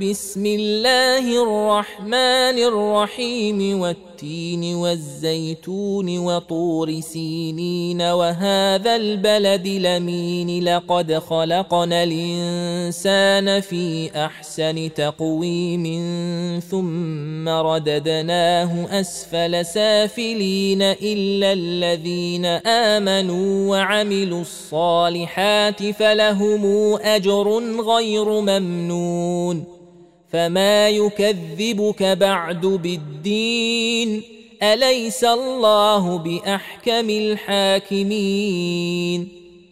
بسم الله الرحمن الرحيم والتين والزيتون وطور سينين وهذا البلد لمين لقد خلقنا الإنسان في أحسن تقويم ثم رددناه أسفل سافلين إلا الذين آمنوا وعملوا الصالحات فلهم أجر غير ممنون فما يكذبك بعد بالدين اليس الله باحكم الحاكمين